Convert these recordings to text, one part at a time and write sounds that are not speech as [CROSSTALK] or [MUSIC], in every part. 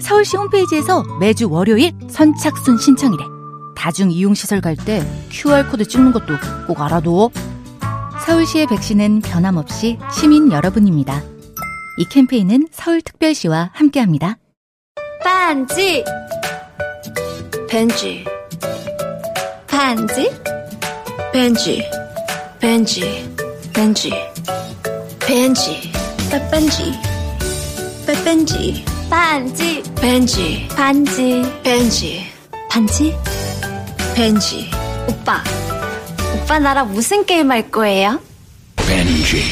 서울시 홈페이지에서 매주 월요일 선착순 신청이래. 다중 이용시설 갈 때 QR코드 찍는 것도 꼭 알아둬. 서울시의 백신은 변함없이 시민 여러분입니다. 이 캠페인은 서울특별시와 함께합니다. 반지 벤지 반지 벤지 벤지 벤지 벤지 빠빤지 빠빤지 반지. 벤지. 반지. 벤지. 반지? 벤지. 오빠. 오빠 나랑 무슨 게임 할 거예요? 벤지.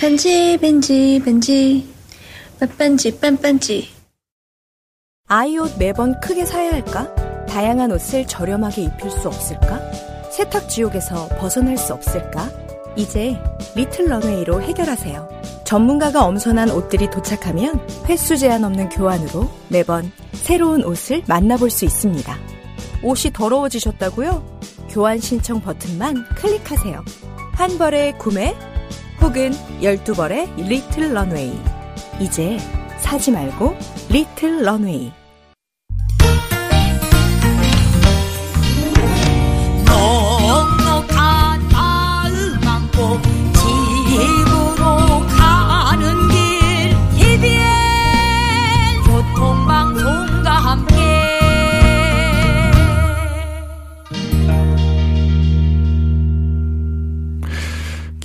벤지 벤지 벤지. 빠빤지 빤빤지. 아이 옷 매번 크게 사야 할까? 다양한 옷을 저렴하게 입힐 수 없을까? 세탁 지옥에서 벗어날 수 없을까? 이제 리틀 런웨이로 해결하세요. 전문가가 엄선한 옷들이 도착하면 횟수 제한 없는 교환으로 매번 새로운 옷을 만나볼 수 있습니다. 옷이 더러워지셨다고요? 교환 신청 버튼만 클릭하세요. 한 벌의 구매 혹은 12벌의 리틀 런웨이. 이제 사지 말고 리틀 런웨이.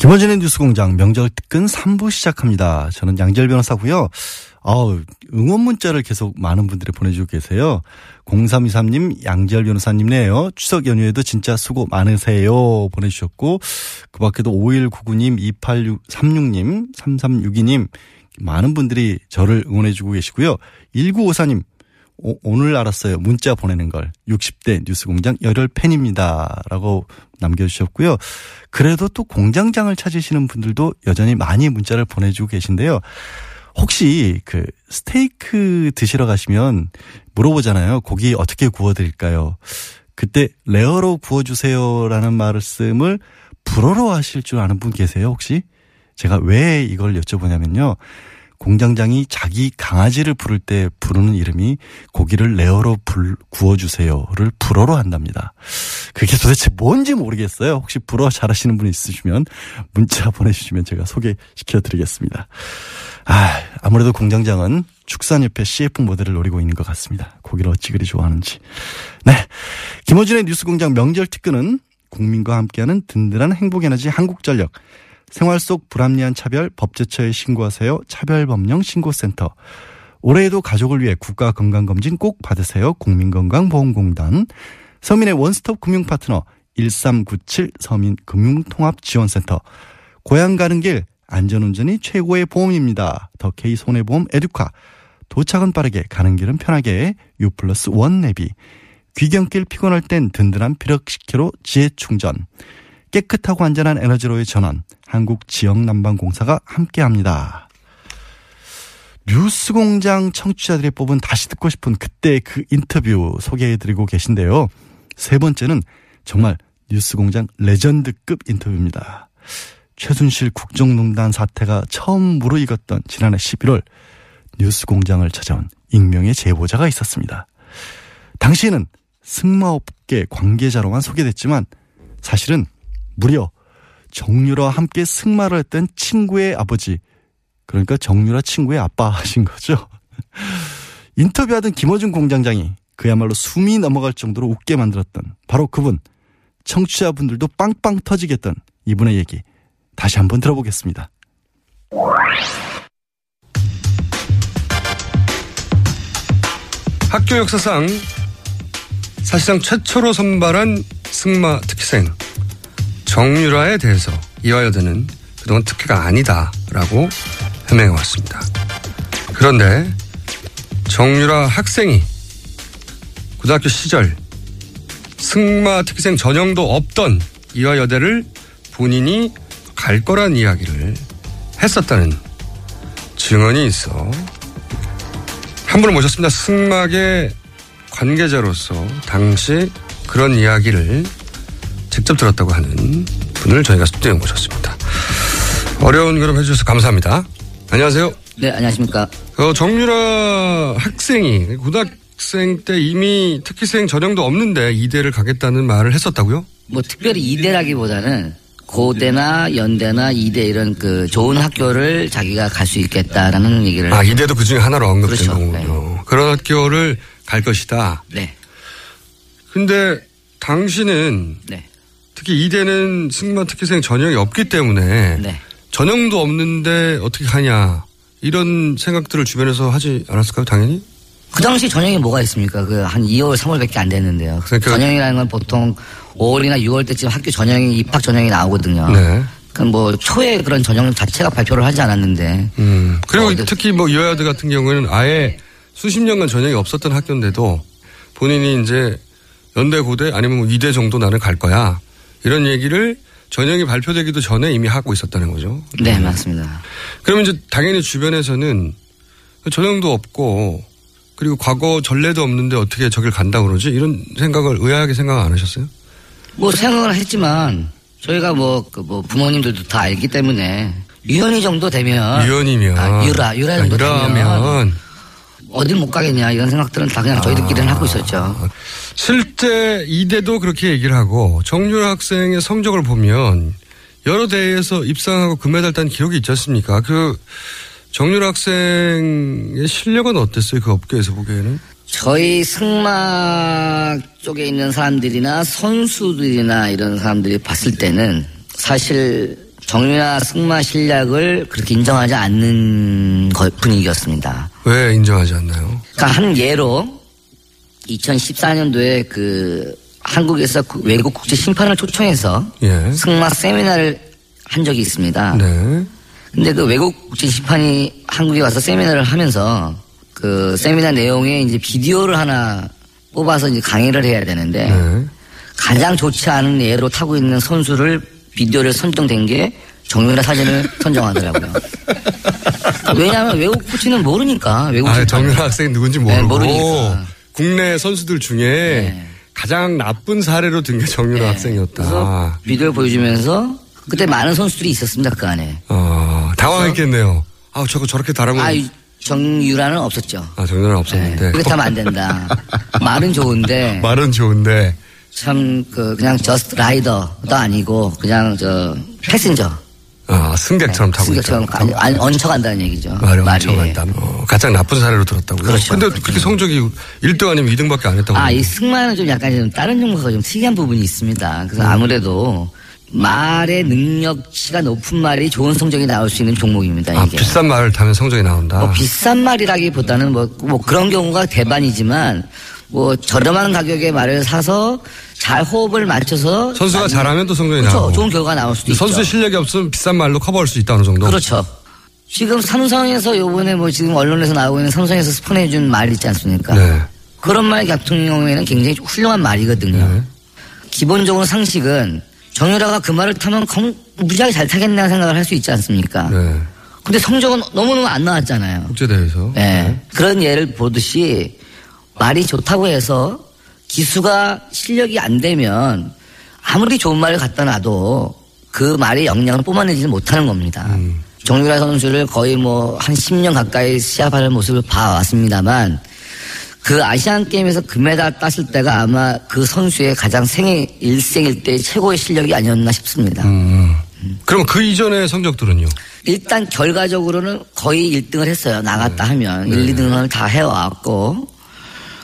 김어진의 뉴스공장 명절 특근 3부 시작합니다. 저는 양절 변호사고요. 아우, 응원 문자를 계속 많은 분들이 보내주고 계세요. 0323님, 양절 변호사님네요. 추석 연휴에도 진짜 수고 많으세요. 보내주셨고, 그 밖에도 5199님, 2836님, 3362님, 많은 분들이 저를 응원해주고 계시고요. 1954님, 오, 오늘 알았어요. 문자 보내는 걸. 60대 뉴스공장 열혈 팬입니다. 라고 남겨주셨고요. 그래도 또 공장장을 찾으시는 분들도 여전히 많이 문자를 보내주고 계신데요. 혹시 그 스테이크 드시러 가시면 물어보잖아요. 고기 어떻게 구워드릴까요? 그때 레어로 구워주세요라는 말씀을 불어로 하실 줄 아는 분 계세요, 혹시? 제가 왜 이걸 여쭤보냐면요. 공장장이 자기 강아지를 부를 때 부르는 이름이 고기를 레어로 불, 구워주세요를 불어로 한답니다. 그게 도대체 뭔지 모르겠어요. 혹시 불어 잘하시는 분 있으시면 문자 보내주시면 제가 소개시켜 드리겠습니다. 아, 아무래도 공장장은 축산협회 CF 모델을 노리고 있는 것 같습니다. 고기를 어찌 그리 좋아하는지. 네. 김호준의 뉴스공장 명절 특근은 국민과 함께하는 든든한 행복에너지 한국전력. 생활 속 불합리한 차별 법제처에 신고하세요. 차별법령 신고센터. 올해에도 가족을 위해 국가 건강검진 꼭 받으세요. 국민건강보험공단. 서민의 원스톱 금융 파트너 1397 서민금융통합지원센터. 고향 가는 길 안전운전이 최고의 보험입니다. 더케이 손해보험 에듀카. 도착은 빠르게 가는 길은 편하게 U 플러스 원 내비. 귀경길 피곤할 땐 든든한 피력 10kg 지혜 충전. 깨끗하고 안전한 에너지로의 전환. 한국 지역난방공사가 함께합니다. 뉴스공장 청취자들이 뽑은 다시 듣고 싶은 그때 그 인터뷰 소개해드리고 계신데요. 세 번째는 정말 뉴스공장 레전드급 인터뷰입니다. 최순실 국정농단 사태가 처음 무르익었던 지난해 11월 뉴스공장을 찾아온 익명의 제보자가 있었습니다. 당시에는 승마업계 관계자로만 소개됐지만 사실은 무려 정유라와 함께 승마를 했던 친구의 아버지 그러니까 정유라 친구의 아빠 하신 거죠. [LAUGHS] 인터뷰하던 김어준 공장장이 그야말로 숨이 넘어갈 정도로 웃게 만들었던 바로 그분 청취자분들도 빵빵 터지겠던 이분의 얘기 다시 한번 들어보겠습니다. 학교 역사상 사실상 최초로 선발한 승마 특기생 정유라에 대해서 이화여대는 그동안 특혜가 아니다라고 해명해 왔습니다. 그런데 정유라 학생이 고등학교 시절 승마 특기생 전형도 없던 이화여대를 본인이 갈 거란 이야기를 했었다는 증언이 있어 한 분을 모셨습니다. 승막의 관계자로서 당시 그런 이야기를 직접 들었다고 하는 분을 저희가 스튜디오에 모셨습니다. 어려운 걸음 해주셔서 감사합니다. 안녕하세요. 네, 안녕하십니까. 어, 정유라 학생이 고등학생 때 이미 특기생 전형도 없는데 이대를 가겠다는 말을 했었다고요? 뭐 특별히 이대라기보다는 고대나 연대나 이대 이런 그 좋은 학교를 자기가 갈 수 있겠다라는 얘기를. 아, 이대도 그 중에 하나로 언급된 그렇죠. 거군요. 그런 학교를 갈 것이다. 네, 근데 당신은 네, 특히 이대는 승마 특기생 전형이 없기 때문에 네. 전형도 없는데 어떻게 가냐 이런 생각들을 주변에서 하지 않았을까요? 당연히. 그 당시 전형이 뭐가 있습니까? 그 한 2월, 3월밖에 안 됐는데요. 그러니까- 전형이라는 건 보통 5월이나 6월 때쯤 학교 전형이 입학 전형이 나오거든요. 네. 그뭐 초에 그런 전형 자체가 발표를 하지 않았는데 음. 그리고 어, 네. 특히 뭐 이화여대 같은 경우에는 아예 수십 년간 전형이 없었던 학교인데도 본인이 이제 연대 고대 아니면 뭐 이대 정도 나는 갈 거야 이런 얘기를 전형이 발표되기도 전에 이미 하고 있었다는 거죠. 네 맞습니다. 그러면 이제 당연히 주변에서는 전형도 없고 그리고 과거 전례도 없는데 어떻게 저길 간다 그러지 이런 생각을 의아하게 생각 안 하셨어요? 뭐 생각을 했지만 저희가 뭐, 그 뭐 부모님들도 다 알기 때문에 유연이 정도 되면 유연이면 아, 유라 유라 정도 되면 유라면 어딜 못 가겠냐 이런 생각들은 다 그냥 저희들끼리는 하고 있었죠. 실제 이대도 그렇게 얘기를 하고 정유라 학생의 성적을 보면 여러 대회에서 입상하고 금메달 딴 기록이 있지 않습니까? 그 정유라 학생의 실력은 어땠어요? 그 업계에서 보기에는? 저희 승마 쪽에 있는 사람들이나 선수들이나 이런 사람들이 봤을 때는 사실 정유나 승마 실력을 그렇게 인정하지 않는 거- 분위기였습니다. 왜 인정하지 않나요? 그러니까 한 예로 2014년도에 그 한국에서 그 외국 국제 심판을 초청해서 예. 승마 세미나를 한 적이 있습니다. 네. 근데 그 외국 국제 심판이 한국에 와서 세미나를 하면서 그 세미나 내용에 이제 비디오를 하나 뽑아서 이제 강의를 해야 되는데 네. 가장 좋지 않은 예로 타고 있는 선수를 비디오를 선정된 게 정유라 사진을 선정하더라고요. [LAUGHS] 왜냐하면 외국 코치는 모르니까 외국 아. 정유라 학생이 누군지 네, 모르고 모르니까. 국내 선수들 중에 네. 가장 나쁜 사례로 든 게 정유라 그래서 학생이었다. 비디오를 보여주면서 그때 많은 선수들이 있었습니다 그 안에. 어, 당황했겠네요. 아, 저거 저렇게 다르면 아 정유라는 없었죠. 아, 정유라 네, 없었는데. 그렇게 하면 안 된다. 말은 좋은데 말은 좋은데. 참 그 그냥 just rider도 아니고 그냥 저 passenger 아, 승객처럼 타고 승객처럼 있다. 아니, 얹혀간다는 얘기죠. 말이 말이. 엄청난다. 어, 가장 나쁜 사례로 들었다고요? 그렇죠. 근데 그렇게 성적이 1등 아니면 2등밖에 안 했다고. 아, 이. 승마는 좀 약간 좀 다른 종목과 좀 특이한 부분이 있습니다. 그래서 아무래도 말의 능력치가 높은 말이 좋은 성적이 나올 수 있는 종목입니다. 아, 이게. 비싼 말을 타면 성적이 나온다. 뭐 비싼 말이라기보다는 뭐, 뭐 그런 경우가 대반이지만 뭐 저렴한 가격의 말을 사서 잘 호흡을 맞춰서 선수가 잘하면 또 성적이 그렇죠. 나오고. 좋은 결과가 나올 수도 있죠. 선수 실력이 없으면 비싼 말로 커버할 수 있다 어느 정도. 그렇죠. 지금 삼성에서 요번에 뭐 지금 언론에서 나오고 있는 삼성에서 스폰해준 말 있지 않습니까? 네. 그런 말 같은 경우에는 굉장히 훌륭한 말이거든요. 네. 기본적으로 상식은 정유라가 그 말을 타면 검- 무지하게 잘 타겠나 생각을 할 수 있지 않습니까? 네. 근데 성적은 너무너무 안 나왔잖아요. 국제대회에서. 네. 그런 예를 보듯이 말이 좋다고 해서 기수가 실력이 안 되면 아무리 좋은 말을 갖다 놔도 그 말의 영향을 뿜어내지는 못하는 겁니다. 음. 정유라 선수를 거의 뭐 한 10년 가까이 시합하는 모습을 봐왔습니다만 그 아시안 게임에서 금메달 땄을 때가 아마 그 선수의 가장 생애 일생일 때 최고의 실력이 아니었나 싶습니다. 음. 그럼 그 이전의 성적들은요? 일단 결과적으로는 거의 1등을 했어요. 나갔다 하면. 네. 1, 2등을 다 해왔고.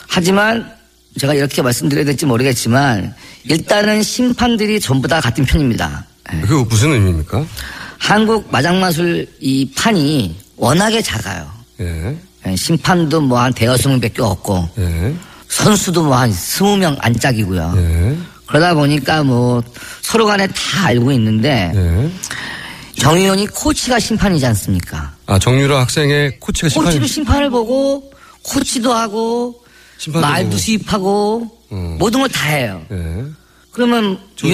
하지만 제가 이렇게 말씀드려야 될지 모르겠지만 일단은 심판들이 전부 다 같은 편입니다. 예. 그거 무슨 의미입니까? 한국 마장마술 이 판이 워낙에 작아요. 예. 예, 심판도 뭐 한 대여섯 명밖에 없고 예. 선수도 뭐 한 스무 명 안짝이고요. 예. 그러다 보니까 뭐 서로 간에 다 알고 있는데 예. 정의원이 코치가 심판이지 않습니까? 아, 정유라 학생의 코치가 심판이 코치도 심판을 보고 코치도 하고 심판도 말도. 수입하고 음. 모든 걸 다 해요. 예. 그러면 주죠.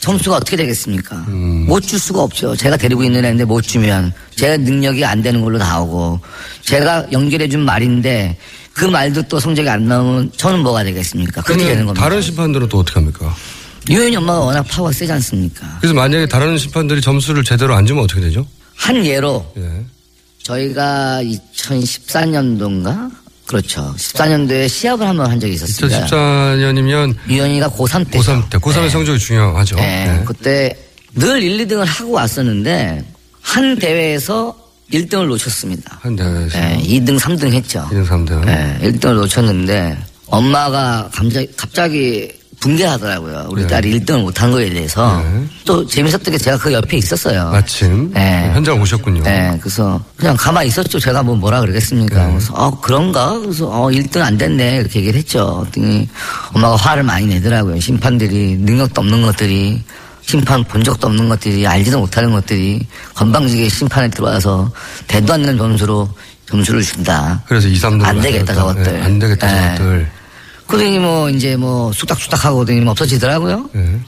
점수가 어떻게 되겠습니까? 음. 못줄 수가 없죠. 제가 데리고 있는 애인데 못 주면 제가 능력이 안 되는 걸로 나오고 제가 연결해 준 말인데 그 말도 또 성적이 안 나오면 저는 뭐가 되겠습니까? 그렇게 되는 겁니다. 다른 심판들은 또 어떻게 합니까? 유현이 엄마가 워낙 파워가 세지 않습니까? 그래서 만약에 다른 심판들이 점수를 제대로 안 주면 어떻게 되죠? 한 예로 예. 저희가 2014년도인가? 그렇죠. 14년도에 시합을 한 번 한 적이 있었습니다. 2014년이면 유현이가 고3 때. 고3 때, 고3의 성적이 중요하죠. 네. 네. 그때 늘 1, 2등을 하고 왔었는데 한 대회에서 1등을 놓쳤습니다. 한 대회에서 네, 2등, 3등 했죠. 2등, 3등. 네, 1등을 놓쳤는데 엄마가 갑자기, 갑자기 분개하더라고요. 우리 네. 딸이 1등을 못한 거에 대해서. 네. 또 재밌었던 게 제가 그 옆에 있었어요. 마침 네. 현장 오셨군요. 네, 그래서 그냥 가만히 있었죠. 제가 뭐 뭐라 그러겠습니까. 네. 그래서 어 그런가? 그래서 어 1등 안 됐네 이렇게 얘기를 했죠. 그랬더니 엄마가 화를 많이 내더라고요. 심판들이 능력도 없는 것들이 심판 본 적도 없는 것들이 알지도 못하는 것들이 건방지게 심판에 들어와서 대도 않는 점수로 점수를 준다. 그래서 2, 3등. 안 되겠다 저것들. 안 되겠다 네. 저것들. 그러더니 뭐 이제 뭐 쑥닥쑥닥 하고 그러더니 없어지더라고요. 네.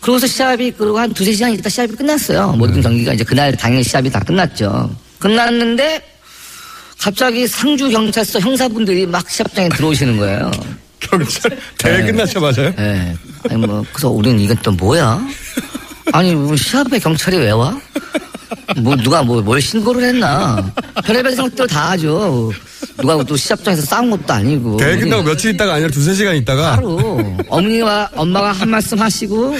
그러고서 시합이 그러고 한 두세 시간 있다 시합이 끝났어요. 모든 경기가 이제 그날 당일 시합이 다 끝났죠. 끝났는데 갑자기 상주 경찰서 형사분들이 막 시합장에 들어오시는 거예요. [LAUGHS] 경찰 대회 네. 끝나자마자요? 예. 아니 뭐 그래서 우리는 이건 또 뭐야? 아니 뭐 시합에 경찰이 왜 와? 뭐 누가 뭐 뭘 신고를 했나? 별의별 생각들 다 하죠. 누가 또 시합장에서 싸운 것도 아니고. 대회 끝나고 며칠 있다가 아니라 두세 시간 있다가 바로 어머니와 엄마가 한 말씀 하시고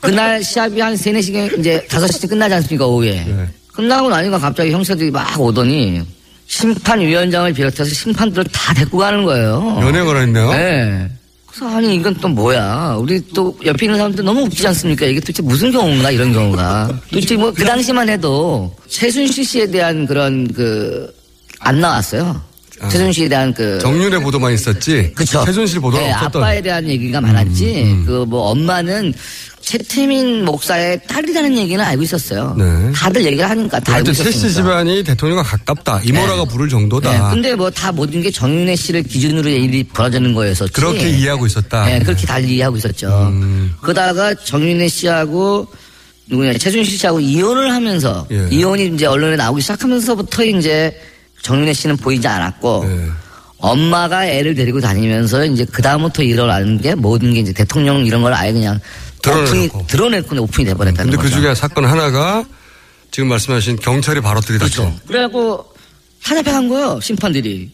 그날 시합이 한 세네 시간 이제 다섯 시쯤 끝나지 않습니까 오후에 네. 끝나고 나니까 갑자기 형사들이 막 오더니 심판위원장을 비롯해서 심판들을 다 데리고 가는 거예요. 연행을 했네요. 네. 그래서 아니 이건 또 뭐야? 우리 또 옆에 있는 사람들 너무 웃기지 않습니까? 이게 도대체 무슨 경우인가 이런 경우가. 도대체 뭐 그 당시만 해도 최순실 씨에 대한 그런 그 안 나왔어요. 최순실 씨에 대한 그 정윤의 보도만 있었지. 그쵸. 최순실 보도는 네, 없었던. 음, 아빠에 대한 얘기가 많았지. 그뭐 엄마는 최태민 목사의 딸이라는 얘기는 알고 있었어요. 네. 다들 얘기를 하니까 다 알고 하여튼 최씨 있었으니까. 집안이 대통령과 가깝다. 이모라가 네. 부를 정도다. 네, 근데 뭐 다 모든 게 정윤혜 씨를 기준으로 일이 벌어지는 거였었지. 그렇게 이해하고 있었다. 네, 그렇게 달리 이해하고 있었죠. 음. 그러다가 정윤혜 씨하고 누구냐 최순실 씨하고 이혼을 하면서 예. 이혼이 이제 언론에 나오기 시작하면서부터 이제 정윤혜 씨는 보이지 않았고 네. 엄마가 애를 데리고 다니면서 이제 그 다음부터 일어나는 게 모든 게 이제 대통령 이런 걸 아예 그냥 드러내놓고. 오픈이 드러내고 오픈이 돼버렸다는 근데 그 거죠. 중에 사건 하나가 지금 말씀하신 경찰이 바로 들이닥쳐. 그렇죠. 그래갖고 다 잡혀간 거예요 심판들이.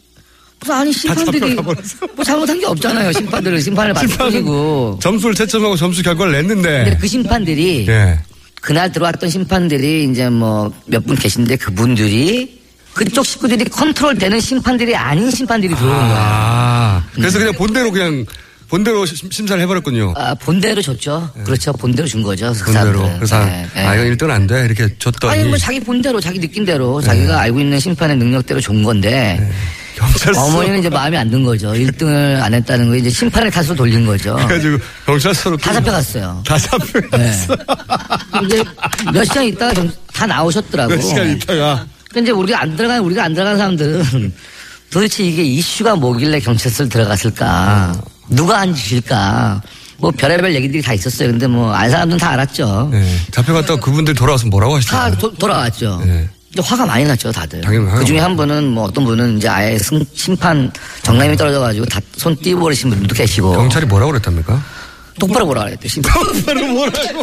아니 심판들이. 뭐 잘못한 게 없잖아요 심판들은 심판을 뿐이고. 점수를 채점하고 점수 결과를 근데 냈는데. 그 심판들이 예. 그날 들어왔던 심판들이 이제 뭐 몇 분 계신데 그분들이 그쪽 식구들이 컨트롤되는 심판들이 아닌 심판들이 들어오는 거예요. 아. 그래서 그냥 본대로 그냥 본대로 심- 심사를 해버렸군요. 아, 본대로 줬죠. 그렇죠. 본대로 준 거죠. 그 본대로. 그래서 네, 네. 아 이건 1등 안 돼. 이렇게 줬더니 아니 뭐 자기 본대로 자기 느낀 대로 자기가 알고 있는 심판의 능력대로 준 건데 경찰서 어머니는 이제 마음에 안든 거죠. 1등을 안 했다는 거 이제 심판의 탓으로 돌린 거죠. 그래가지고 경찰서로 다 잡혀갔어요. 다 잡혀갔어. 네. 이제 몇 시간 있다가 좀다 나오셨더라고. 몇 시간 있다가 근데 이제 우리가 안 들어간 우리가 안 들어간 사람들은 도대체 이게 이슈가 뭐길래 경찰서를 들어갔을까? 누가 한 짓일까? 뭐 별의별 얘기들이 다 있었어요. 근데 뭐알 사람들은 다 알았죠. 네. 잡혀갔다가 그분들 돌아와서 뭐라고 다 하시더라고요. 도- 돌아왔죠. 네. 화가 많이 났죠, 다들. 당연히 그 중에 한 분은 뭐 어떤 분은 이제 아예 승- 심판 정남이 떨어져가지고 다 손 띄워버리신 분도 계시고. 경찰이 뭐라고 그랬답니까? 똑바로 보라 그랬대, 심판. 바로 뭐라고?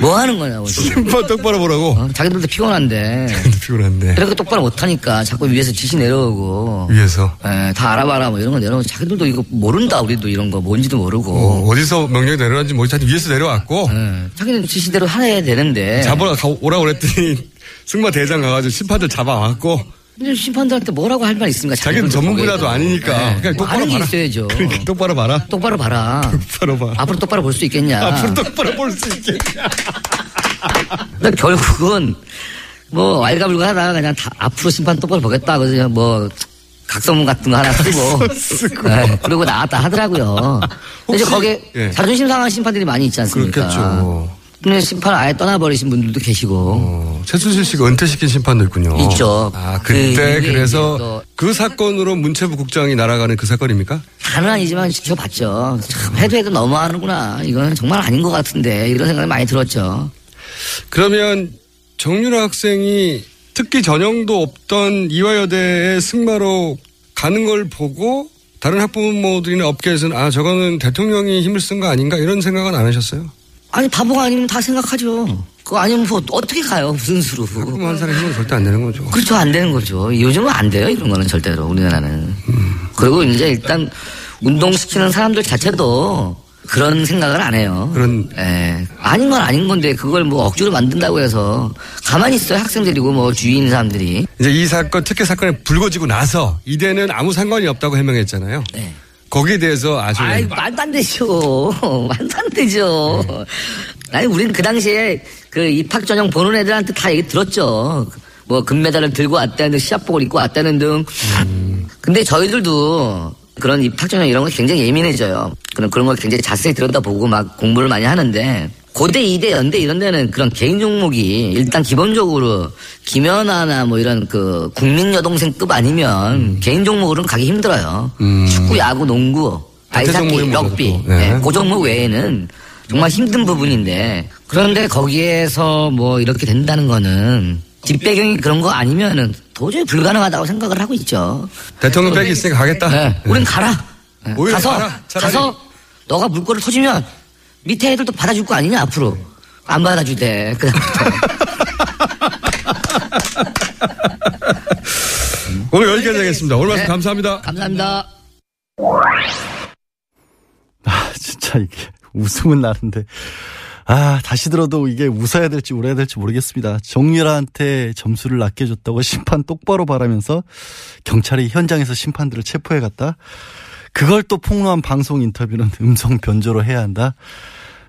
뭐 하는 거냐고. 심판 똑바로 보라고. 어? 자기들도 피곤한데. 피곤한데. 이렇게 똑바로 못하니까 자꾸 위에서 지시 내려오고. 위에서. 예, 다 알아봐라 뭐 이런 거 내려오고 자기들도 이거 모른다 우리도 이런 거 뭔지도 모르고. 어, 어디서 명령이 내려왔는지 모르지 하여튼 위에서 내려왔고 예, 자기는 지시대로 해야 되는데. 잡으러 가- 오라고 그랬더니 승마 대장 가가지고 심판들 잡아왔고 심판들한테 뭐라고 할 말 있습니까? 자기는 자기들도 전문 분야도 보기에도. 아니니까 예, 그냥 뭐 똑바로 봐라. 있어야죠. [LAUGHS] 그러니까 똑바로 봐라. 똑바로 봐라. [LAUGHS] 똑바로 봐. 앞으로 똑바로 볼 수 있겠냐. 앞으로 똑바로 볼 수 있겠냐. [LAUGHS] 근데 결국은 뭐 왈가불가 하다가 그냥 다 앞으로 심판 똑바로 보겠다. 그래서 뭐 각성문 같은 거 하나 쓰고, 쓰고. 예, 그리고 나왔다 하더라고요. 근데 이제 혹시- 거기에 예. 자존심 상한 심판들이 많이 있지 않습니까? 그렇겠죠. 근데 심판을 아예 떠나버리신 분들도 계시고. 어, 최순실 씨가 은퇴시킨 심판도 있군요. 있죠. 아, 그 그때 이후에 그래서 그 사건으로 문체부 국장이 날아가는 그 사건입니까? 다는 아니지만 지켜봤죠. 참 해도 해도 너무하는구나. 이거는 정말 아닌 것 같은데 이런 생각이 많이 들었죠. 그러면 정유라 학생이 특기 전형도 없던 이화여대의 승마로 가는 걸 보고 다른 학부모들이나 업계에서는 아 저거는 대통령이 힘을 쓴 거 아닌가 이런 생각은 안 하셨어요? 아니 바보가 아니면 다 생각하죠. 그거 아니면 뭐 어떻게 가요 무슨 수로? 한 사람의 힘은 절대 안 되는 거죠. 그렇죠 안 되는 거죠. 요즘은 안 돼요 이런 거는 절대로 우리나라는. 그리고 이제 일단 운동시키는 사람들 자체도 그런 생각을 안 해요. 그런- 예. 아닌 건 아닌 건데 그걸 뭐 억지로 만든다고 해서 가만히 있어요 학생들이고 뭐 있는 사람들이. 이제 이 사건 특혜 사건이 불거지고 나서 이대는 아무 상관이 없다고 해명했잖아요. 네. 거기에 대해서 아시는 아이 말도 안 되죠. [LAUGHS] 말도 안 되죠. 아니 우리는 그 당시에 그 입학 전형 보는 애들한테 다 얘기 들었죠. 뭐 금메달을 들고 왔다는 등 시합복을 입고 왔다는 등. 근데 저희들도 그런 입학 전형 이런 거 굉장히 예민해져요. 그런 그런 걸 굉장히 자세히 들여다보고 막 공부를 많이 하는데 고대, 이대, 연대 이런 데는 그런 개인 종목이 일단 기본적으로 김연아나 뭐 이런 그 국민 여동생급 아니면 개인 종목으로는 가기 힘들어요. 축구, 야구, 농구, 아이스하키, 럭비, 또? 네. 네, 그 종목 외에는 정말 힘든 부분인데 그런데 거기에서 뭐 이렇게 된다는 거는 뒷배경이 그런 거 아니면은 도저히 불가능하다고 생각을 하고 있죠. 대통령 백이 있으니까 가겠다. 네, 우린 가라. 네, 오히려 가서 가라. 가서 너가 물꼬를 터지면 밑에 애들도 받아줄 거 아니냐 앞으로 안 받아주대 그다음부터 [LAUGHS] 오늘 여기까지 하겠습니다. 오늘 말씀 네. 감사합니다. 감사합니다. 아, 진짜 이게 웃음은 나는데. 아, 다시 들어도 이게 웃어야 될지 울어야 될지 모르겠습니다. 정유라한테 점수를 낮게 줬다고 [LAUGHS] 심판 똑바로 바라면서 경찰이 현장에서 심판들을 체포해 갔다. 그걸 또 폭로한 방송 인터뷰는 [LAUGHS] 음성 변조로 해야 한다.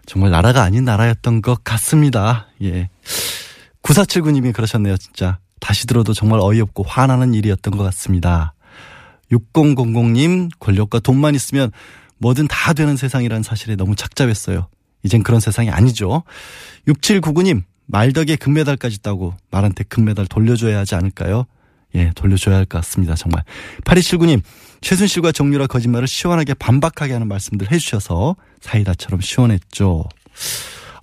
정말 나라가 아닌 나라였던 것 같습니다. 예. 9479님이 그러셨네요, 진짜. 다시 들어도 정말 어이없고 화나는 일이었던 것 같습니다. 6000님, 권력과 돈만 있으면 뭐든 다 되는 세상이라는 사실에 너무 착잡했어요. 이젠 그런 세상이 아니죠. 6799님, 말덕에 금메달까지 따고 말한테 금메달 돌려줘야 하지 않을까요? 예, 돌려줘야 할 것 같습니다. 정말. 8279님, 최순실과 정유라 거짓말을 시원하게 반박하게 하는 말씀들 해주셔서 사이다처럼 시원했죠.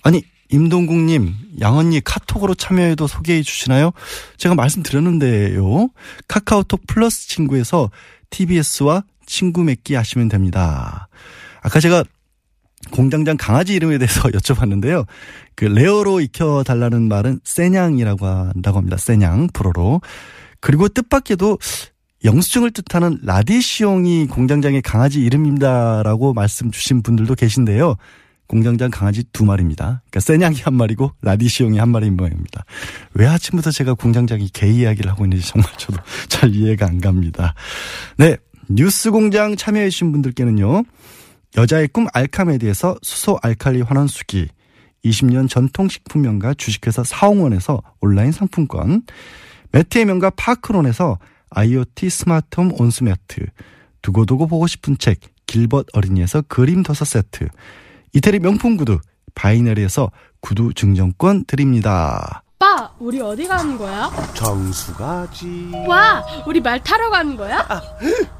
아니, 임동국님, 양언니 카톡으로 참여해도 소개해 주시나요? 제가 말씀드렸는데요. 카카오톡 플러스 친구에서 TBS와 친구 맺기 하시면 됩니다. 아까 제가 공장장 강아지 이름에 대해서 [LAUGHS] 여쭤봤는데요. 그 레어로 익혀달라는 말은 saignant이라고 한다고 합니다. saignant, 불어로. 그리고 뜻밖에도 영수증을 뜻하는 라디시옹이 공장장의 강아지 이름입니다라고 말씀 주신 분들도 계신데요. 공장장 강아지 두 마리입니다. 그러니까 세냥이 한 마리고 라디시옹이 한 마리인 모양입니다. 왜 아침부터 제가 공장장이 개 이야기를 하고 있는지 정말 저도 [LAUGHS] 잘 이해가 안 갑니다. 네. 뉴스 공장 참여해주신 분들께는요. 여자의 꿈 알카메디에서 수소 알칼리 환원수기 20년 전통식품 명가 주식회사 사홍원에서 온라인 상품권 매트의 명가 파크론에서 IoT 스마트홈 온수매트 두고두고 보고 싶은 책 길벗 어린이에서 그림 도서 세트 이태리 명품 구두 바이너리에서 구두 증정권 드립니다. 오빠, 우리 어디 가는 거야? 장수 가지 와, 우리 말 타러 가는 거야? [LAUGHS]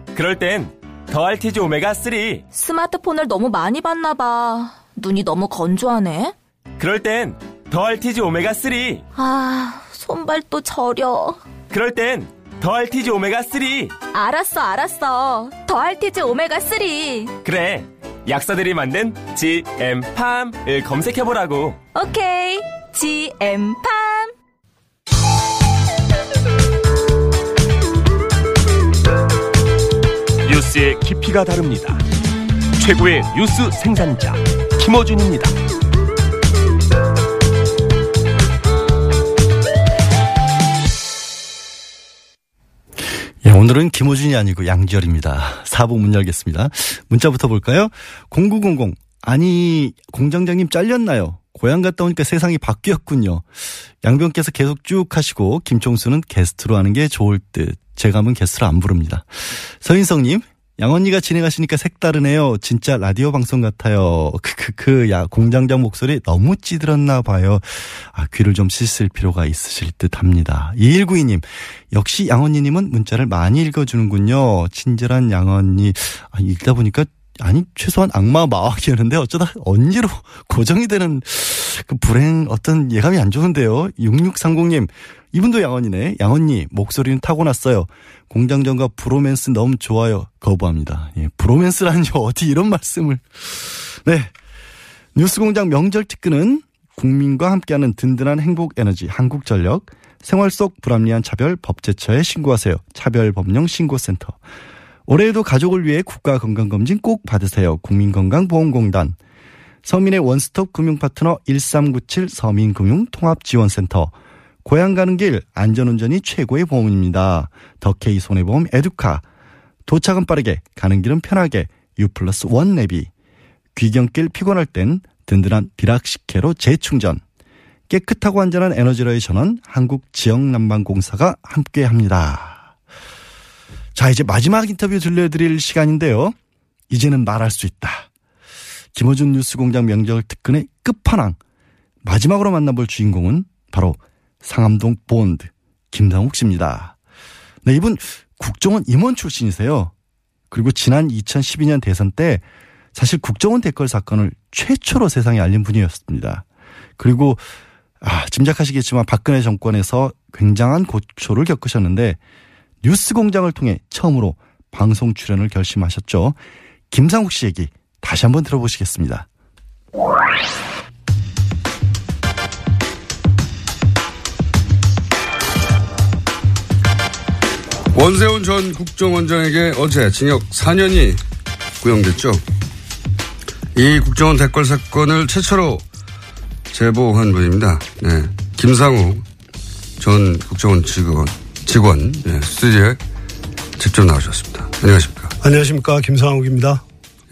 그럴 땐 더알티지 오메가 3. 스마트폰을 너무 많이 봤나 봐. 눈이 너무 건조하네. 그럴 땐 더알티지 오메가 3. 아, 손발도 저려. 그럴 땐 더알티지 오메가 3. 알았어, 알았어. 더알티지 오메가 3. 그래. 약사들이 만든 GM팜을 검색해 보라고. 오케이. GM팜. 뉴스의 깊이가 다릅니다. 최고의 뉴스 생산자 김어준입니다. 예, 오늘은 김호준이 아니고 양지열입니다. 4부 문 열겠습니다. 문자부터 볼까요? 0900 아니 공장장님 잘렸나요? 고향 갔다 오니까 세상이 바뀌었군요. 양병께서 계속 쭉 하시고, 김총수는 게스트로 하는 게 좋을 듯. 제가 하면 게스트로 안 부릅니다. 서인성님, 양언니가 진행하시니까 색다르네요. 진짜 라디오 방송 같아요. 크크크, 야, 공장장 목소리 너무 찌들었나 봐요. 아, 귀를 좀 씻을 필요가 있으실 듯 합니다. 2192님, 역시 양언니님은 문자를 많이 읽어주는군요. 친절한 양언니. 아, 읽다 보니까 아니 최소한 악마 마왕이었는데 어쩌다 언니로 고정이 되는 그 불행 어떤 예감이 안 좋은데요. 6630님 이분도 양언니네. 양언니 목소리는 타고났어요. 공장전과 브로맨스 너무 좋아요. 거부합니다. 예, 브로맨스라니 어디 이런 말씀을. 네. 뉴스공장 명절 특근은 국민과 함께하는 든든한 행복 에너지 한국전력 생활 속 불합리한 차별 법제처에 신고하세요. 차별법령 신고센터. 올해에도 가족을 위해 국가 건강검진 꼭 받으세요. 국민건강보험공단. 서민의 원스톱 금융 파트너 1397 서민금융통합지원센터. 고향 가는 길 안전운전이 최고의 보험입니다. 더케이 손해보험 에듀카. 도착은 빠르게 가는 길은 편하게 유플러스 원 내비. 귀경길 피곤할 땐 든든한 비락식혜로 재충전. 깨끗하고 안전한 에너지로의 전원 한국지역난방공사가 함께합니다. 자 이제 마지막 인터뷰 들려드릴 시간인데요. 이제는 말할 수 있다. 김호준 뉴스공장 명절 특근의 끝판왕. 마지막으로 만나볼 주인공은 바로 상암동 본드 김상욱 씨입니다. 네, 이분 국정원 임원 출신이세요. 그리고 지난 2012년 대선 때 사실 국정원 댓글 사건을 최초로 세상에 알린 분이었습니다. 그리고 아, 짐작하시겠지만 박근혜 정권에서 굉장한 고초를 겪으셨는데 뉴스 공장을 통해 처음으로 방송 출연을 결심하셨죠. 김상욱 씨 얘기 다시 한번 들어보시겠습니다. 원세훈 전 국정원장에게 어제 징역 4년이 구형됐죠. 이 국정원 댓글 사건을 최초로 제보한 분입니다. 네. 김상우 전 국정원 직원, 직원, 네. 스튜디오에 직접 나오셨습니다. 안녕하십니까. 안녕하십니까. 김상욱입니다.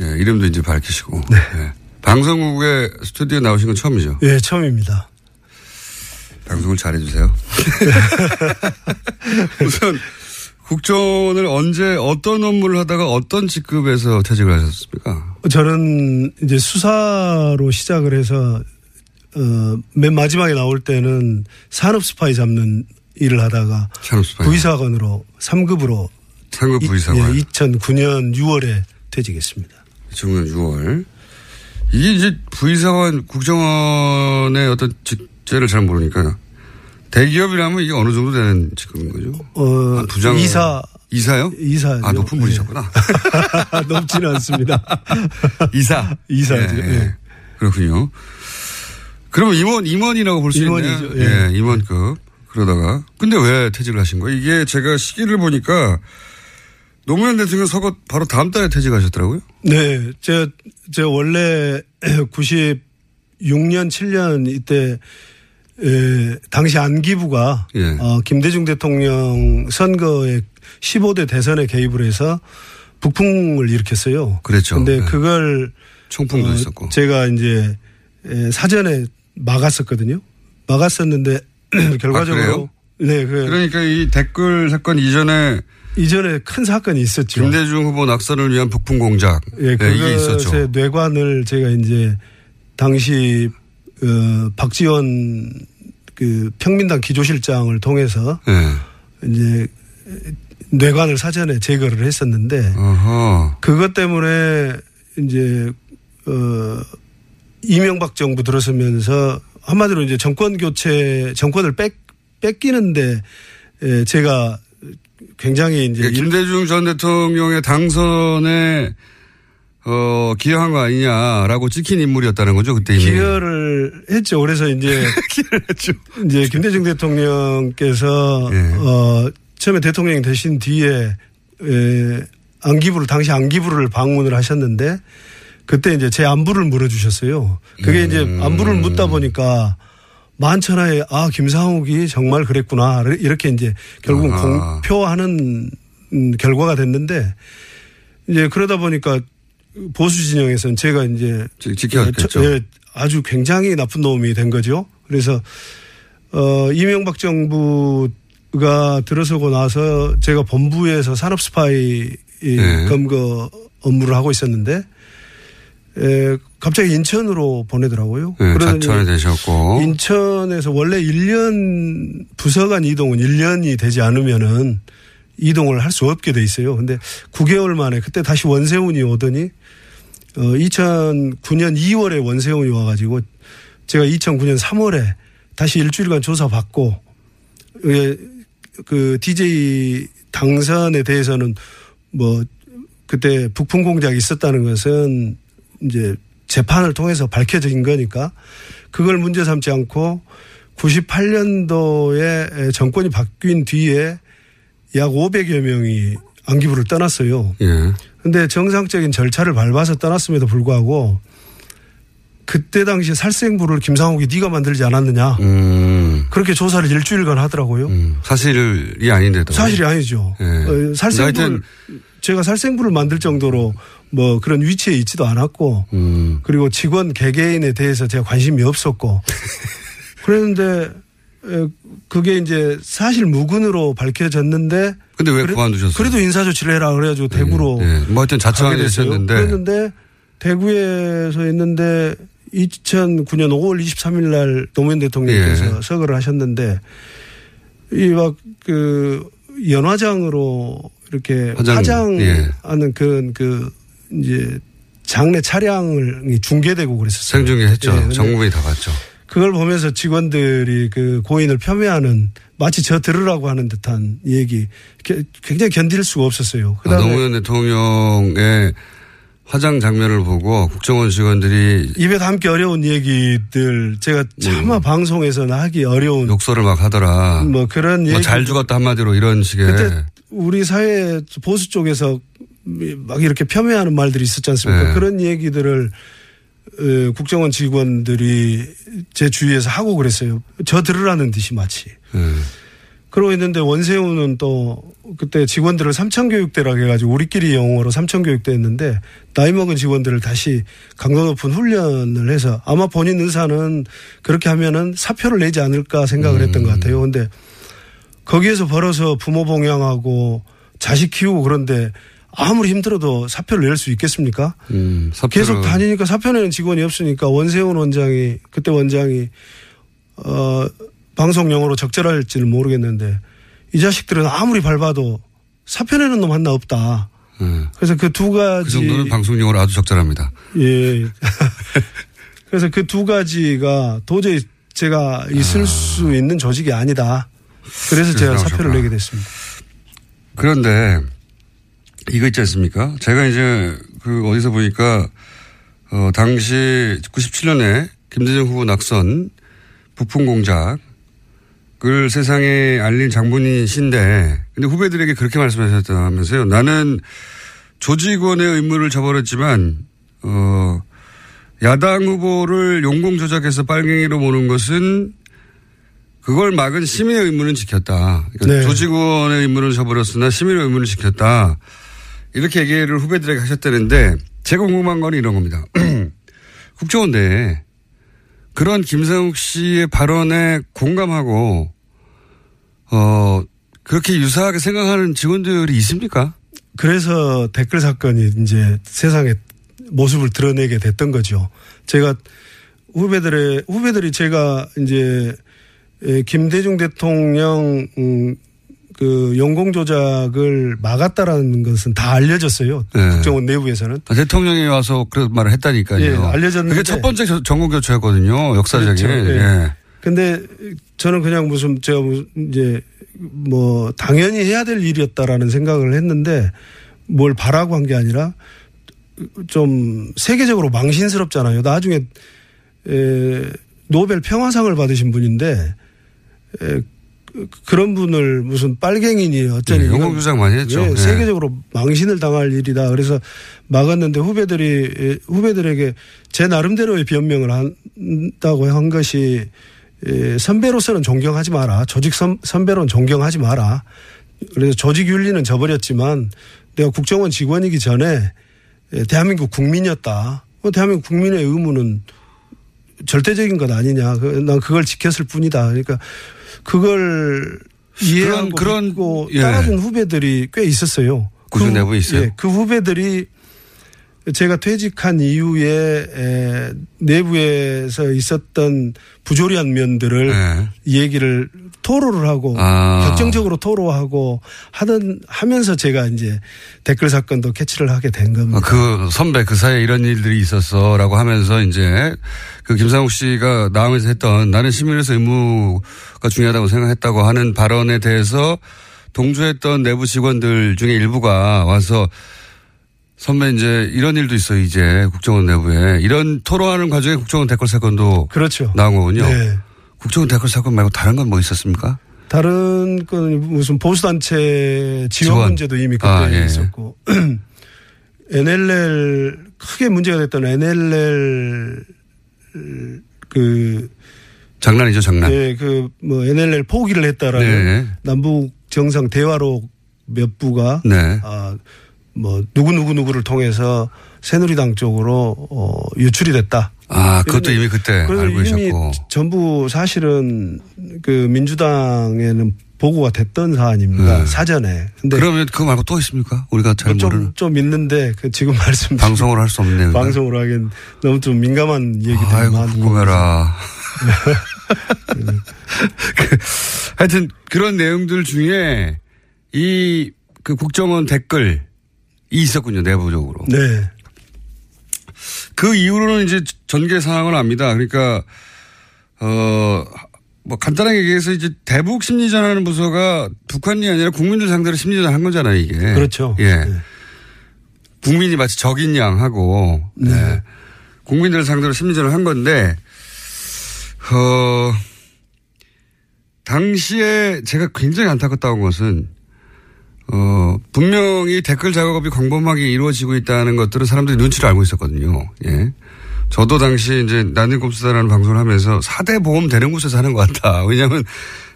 예, 이름도 이제 밝히시고. 네. 예. 방송국에 스튜디오에 나오신 건 처음이죠? 예, 처음입니다. 방송을 잘해주세요. [LAUGHS] 우선 국정원을 언제 어떤 업무를 하다가 어떤 직급에서 퇴직을 하셨습니까? 저는 이제 수사로 시작을 해서 어, 맨 마지막에 나올 때는 산업 스파이 잡는 일을 하다가. 부의사관으로 3급으로 3급 부의사관. 예, 2009년 6월에 퇴직했습니다. 2009년 6월. 이게 이제 부의사관 국정원의 어떤 직제를 잘 모르니까 대기업이라면 이게 어느 정도 되는 직급인 거죠? 어, 부장 이사 이사요? 이사 아 높은 분이셨구나. [LAUGHS] 높지는 않습니다. 이사 이사죠. 예, 예. 예. 그렇군요. 그러면 임원 임원이라고 볼 수 있네요. 임원이죠. 예. 예. 임원급. 그러다가 근데 왜 퇴직을 하신 거예요? 이게 제가 시기를 보니까 노무현 대통령 서거 바로 다음 달에 퇴직하셨더라고요. 네, 제가, 제가 원래 [CLEARS THROAT] 96년, 7년 이때, 에, 당시 안기부가, 예. 어, 김대중 대통령 선거에 15대 대선에 개입을 해서 북풍을 일으켰어요. 그랬죠. 근데 네. 그걸 총풍도 어, 있었고. 제가 이제 에, 사전에 막았었거든요. 막았었는데 [CLEARS THROAT] 결과적으로 아, 그래요? 네, 그 그러니까 이 댓글 사건 이전에 이전에 큰 사건이 있었죠. 김대중 후보 낙선을 위한 북풍 공작 예, 네, 이게 있었죠. 뇌관을 제가 이제 당시 어, 박지원 그 평민당 기조실장을 통해서 네. 이제 뇌관을 사전에 제거를 했었는데 어허. 그것 때문에 이제 어 이명박 정부 들어서면서 한마디로 이제 정권 교체 정권을 뺏 뺏기는데 에, 제가 굉장히 이제 그러니까 김대중 전 대통령의 당선에 어, 기여한 거 아니냐라고 찍힌 인물이었다는 거죠 그때 이미. 기여를 했죠. 그래서 이제 [LAUGHS] 기여를 했죠. 이제 김대중 대통령께서 예. 어 처음에 대통령이 되신 뒤에 에, 안기부를 당시 안기부를 방문을 하셨는데 그때 이제 제 안부를 물어주셨어요. 그게 이제 음. 안부를 묻다 보니까 만천하에 아 김상욱이 정말 그랬구나 이렇게 이제 결국은 아하. 공표하는 음, 결과가 됐는데 이제 그러다 보니까 보수 진영에서는 제가 이제 지켜왔겠죠. 예, 아주 굉장히 나쁜 놈이 된 거죠. 그래서 어 이명박 정부가 들어서고 나서 제가 본부에서 산업 스파이 이 네. 검거 업무를 하고 있었는데 에, 갑자기 인천으로 보내더라고요. 네, 자천이 되셨고. 인천에서 원래 1년 부서간 이동은 1년이 되지 않으면은 이동을 할 수 없게 돼 있어요. 근데 9개월 만에 그때 다시 원세훈이 오더니 어 2009년 2월에 원세훈이 와가지고 제가 2009년 3월에 다시 일주일간 조사받고 예, 그 DJ 당선에 대해서는 뭐 그때 북풍 공작이 있었다는 것은 이제 재판을 통해서 밝혀진 거니까 그걸 문제 삼지 않고 98년도에 정권이 바뀐 뒤에 약 500여 명이 안기부를 떠났어요. 예. 근데 정상적인 절차를 밟아서 떠났음에도 불구하고 그때 당시에 살생부를 김상욱이 네가 만들지 않았느냐. 음. 그렇게 조사를 일주일간 하더라고요. 사실이 아닌데도. 사실이 아니죠. 예. 어, 살생부를 제가 살생부를 만들 정도로 뭐 그런 위치에 있지도 않았고 음. 그리고 직원 개개인에 대해서 제가 관심이 없었고 [LAUGHS] 그랬는데 에, 그게 이제 사실 무근으로 밝혀졌는데 근데 왜 그래- 그만두셨어요? 그래도 인사 조치를 해라 그래가지고 대구로 예. 뭐 하여튼 됐어요. 되셨는데. 그랬는데 대구에서 있는데 2009년 5월 23일 날 노무현 대통령께서 예. 서거를 하셨는데 이 막 그 연화장으로 이렇게 화장, 화장, 예. 하는 그런 그 이제 장례 차량을 중계되고 그랬었어요. 생중계했죠. 예, 근데 전국민이 다 봤죠. 그걸 보면서 직원들이 그 고인을 폄훼하는 마치 저 들으라고 하는 듯한 얘기 게- 굉장히 견딜 수가 없었어요. 아, 그다음에 노무현 대통령의 화장 장면을 보고 국정원 직원들이 입에 담기 어려운 얘기들 제가 차마 방송에서는 하기 어려운 욕설을 막 하더라. 뭐 그런 뭐 얘기 잘 죽었다 한마디로 이런 식의. 그때 우리 사회 보수 쪽에서 막 이렇게 폄훼하는 말들이 있었지 않습니까? 네. 그런 얘기들을 어, 국정원 직원들이 제 주위에서 하고 그랬어요. 저 들으라는 듯이 마치. 예. 그러고 있는데 원세훈은 또 그때 직원들을 삼천교육대라고 해가지고 우리끼리 영어로 삼천교육대 했는데 나이 먹은 직원들을 다시 강도 높은 훈련을 해서 아마 본인 의사는 그렇게 하면은 사표를 내지 않을까 생각을 했던 것 같아요. 근데 거기에서 벌어서 부모 봉양하고 자식 키우고 그런데 아무리 힘들어도 사표를 낼 수 있겠습니까? 음, 계속 다니니까 사표 내는 직원이 없으니까 원세훈 원장이 그때 원장이 어 방송 용어로 적절할지는 모르겠는데 이 자식들은 아무리 밟아도 사표 내는 놈 하나 없다. 예. 그래서 그 두 가지 그 정도는 방송 용어로 아주 적절합니다. 예. 그래서 그 두 가지가 도저히 제가 있을 수 있는 조직이 아니다. 그래서 제가 사표를 나오셨구나. 내게 됐습니다. 그런데 이거 있지 않습니까? 제가 이제 그 어디서 보니까 어 당시 97년에 김대중 후보 낙선 부품 공작을 세상에 알린 장본인이신데 근데 후배들에게 그렇게 말씀하셨다면서요. 나는 조직원의 의무를 저버렸지만 어 야당 후보를 용공 조작해서 빨갱이로 모는 것은 그걸 막은 시민의 의무는 지켰다. 그러니까 네. 조직원의 의무는 저버렸으나 시민의 의무는 지켰다. 이렇게 얘기를 후배들에게 하셨다는데 제가 궁금한 건 이런 겁니다. [CLEARS THROAT] 국정원 내에 그런 김상욱 씨의 발언에 공감하고 어 그렇게 유사하게 생각하는 직원들이 있습니까? 그래서 댓글 사건이 이제 세상에 모습을 드러내게 됐던 거죠. 제가 후배들의 후배들이 제가 이제 에, 김대중 대통령 음, 그 연공 조작을 막았다라는 것은 다 알려졌어요. 네. 국정원 내부에서는. 아, 대통령이 와서 그런 말을 했다니까요. 예, 알려졌는데. 그게 첫 번째 저- 전공 교체였거든요. 역사적인. 그렇죠. 예. 예. 근데 저는 그냥 무슨 제가 이제 뭐 당연히 해야 될 일이었다라는 생각을 했는데 뭘 바라고 한 게 아니라 좀 세계적으로 망신스럽잖아요. 나중에 에, 노벨 평화상을 받으신 분인데 에, 그- 그런 분을 무슨 빨갱이니 어쩌니 예, 이건 영공 조작 많이 했죠. 예, 예. 세계적으로 망신을 당할 일이다. 그래서 막았는데 후배들이 에, 후배들에게 제 나름대로의 변명을 한다고 한 것이 에, 선배로서는 존경하지 마라. 조직 선, 선배로는 존경하지 마라. 그래서 조직 윤리는 져버렸지만 내가 국정원 직원이기 전에 예, 대한민국 국민이었다. 어, 대한민국 국민의 의무는 절대적인 것 아니냐. 그- 난 그걸 지켰을 뿐이다. 그러니까 그걸 이해하고 그런- 예. 따라준 후배들이 꽤 있었어요. 구조 그- 내부에 있어요? 예, 그 후배들이 제가 퇴직한 이후에 에, 내부에서 있었던 부조리한 면들을 네. 이 얘기를 토로를 하고 아. 격정적으로 토로하고 하던 하면서 제가 이제 댓글 사건도 캐치를 하게 된 겁니다. 아, 그 선배 그 사이에 이런 일들이 있었어라고 하면서 이제 그 김상욱 씨가 나오면서 했던 나는 시민에서 의무가 중요하다고 생각했다고 하는 발언에 대해서 동조했던 내부 직원들 중에 일부가 와서 선배 이제 이런 일도 있어요 이제 국정원 내부에 이런 토론하는 과정에 국정원 댓글 사건도 그렇죠. 나온 거군요. 네. 국정원 댓글 사건 말고 다른 건 뭐 있었습니까? 다른 건 무슨 보수단체 지원, 지원. 문제도 이미 그때 아, 예. 있었고 [CLEARS THROAT] NLL 크게 문제가 됐던 NLL 그 장난이죠 장난. 예, 그뭐 NLL 포기를 했다라는 네. 남북 정상 대화로 몇 부가 네. 아, 뭐 누구 누구 누구를 통해서 새누리당 쪽으로 어, 유출이 됐다. 아 그것도 이미 그때 알고 계셨고. 전부 사실은 그 민주당에는 보고가 됐던 사안입니다. 네. 사전에. 근데 그러면 그거 말고 또 있습니까? 우리가 잘 좀, 모르는 좀 있는데 그 지금 [LAUGHS] 말씀 방송으로 할수 없네요. 방송으로 하긴 너무 좀 민감한 많고 궁금해라. [LAUGHS] 그, 하여튼 그런 내용들 중에 이 그 국정원 댓글이 있었군요 내부적으로. 네. 그 이후로는 이제 전개 상황을 압니다. 그러니까 어. 뭐 간단하게 얘기해서 이제 대북 심리전하는 부서가 북한이 아니라 국민들 상대로 심리전 한 거잖아요 이게. 그렇죠. 예. 국민이 마치 적인 양 하고 네. 국민들 상대로 심리전을 한 건데 어 당시에 제가 굉장히 안타깝다는 것은 어 분명히 댓글 작업이 광범하게 이루어지고 있다는 것들은 사람들이 눈치를 알고 있었거든요. 예. 저도 당시 이제 꼼수다라는 방송을 하면서 4대 보험 되는 곳에서 하는 것 같다. [LAUGHS] 왜냐하면